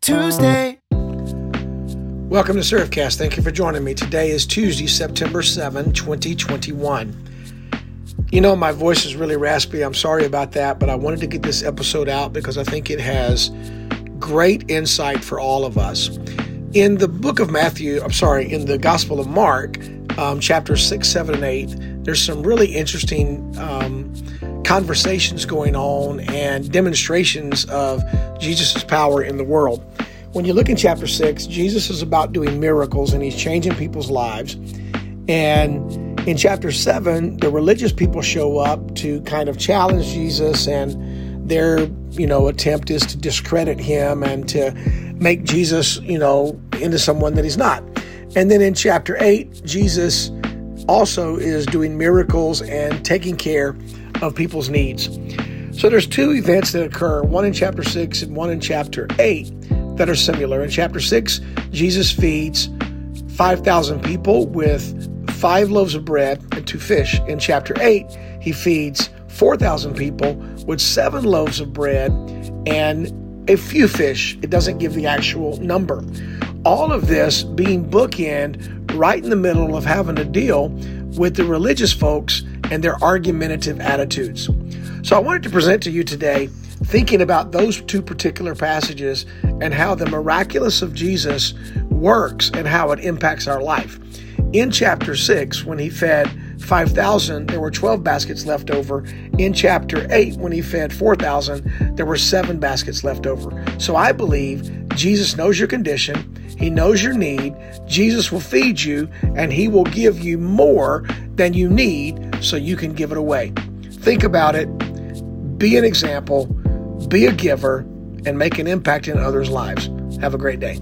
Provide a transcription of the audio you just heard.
Tuesday. Welcome to Servecast. Thank you for joining me. Today is Tuesday, September 7, 2021. You know, my voice is really raspy. I'm sorry about that, but I wanted to get this episode out because I think it has great insight for all of us. In the book of Matthew, I'm sorry, in the Gospel of Mark, um, chapters 6, 7, and 8, there's some really interesting um, conversations going on and demonstrations of Jesus' power in the world. When you look in chapter 6, Jesus is about doing miracles and he's changing people's lives. And in chapter 7, the religious people show up to kind of challenge Jesus and their, you know, attempt is to discredit him and to make Jesus, you know, into someone that he's not. And then in chapter 8, Jesus also is doing miracles and taking care of people's needs. So there's two events that occur, one in chapter 6 and one in chapter 8 that are similar. In chapter 6, Jesus feeds 5,000 people with five loaves of bread and two fish. In chapter 8, he feeds 4,000 people with seven loaves of bread and a few fish. It doesn't give the actual number. All of this being bookend right in the middle of having to deal with the religious folks and their argumentative attitudes. So I wanted to present to you today thinking about those two particular passages and how the miraculous of Jesus works and how it impacts our life. In chapter 6, when he fed 5,000, there were 12 baskets left over. In chapter 8, when he fed 4,000, there were seven baskets left over. So I believe Jesus knows your condition, he knows your need. Jesus will feed you, and he will give you more than you need so you can give it away. Think about it, be an example be a giver, and make an impact in others' lives. Have a great day.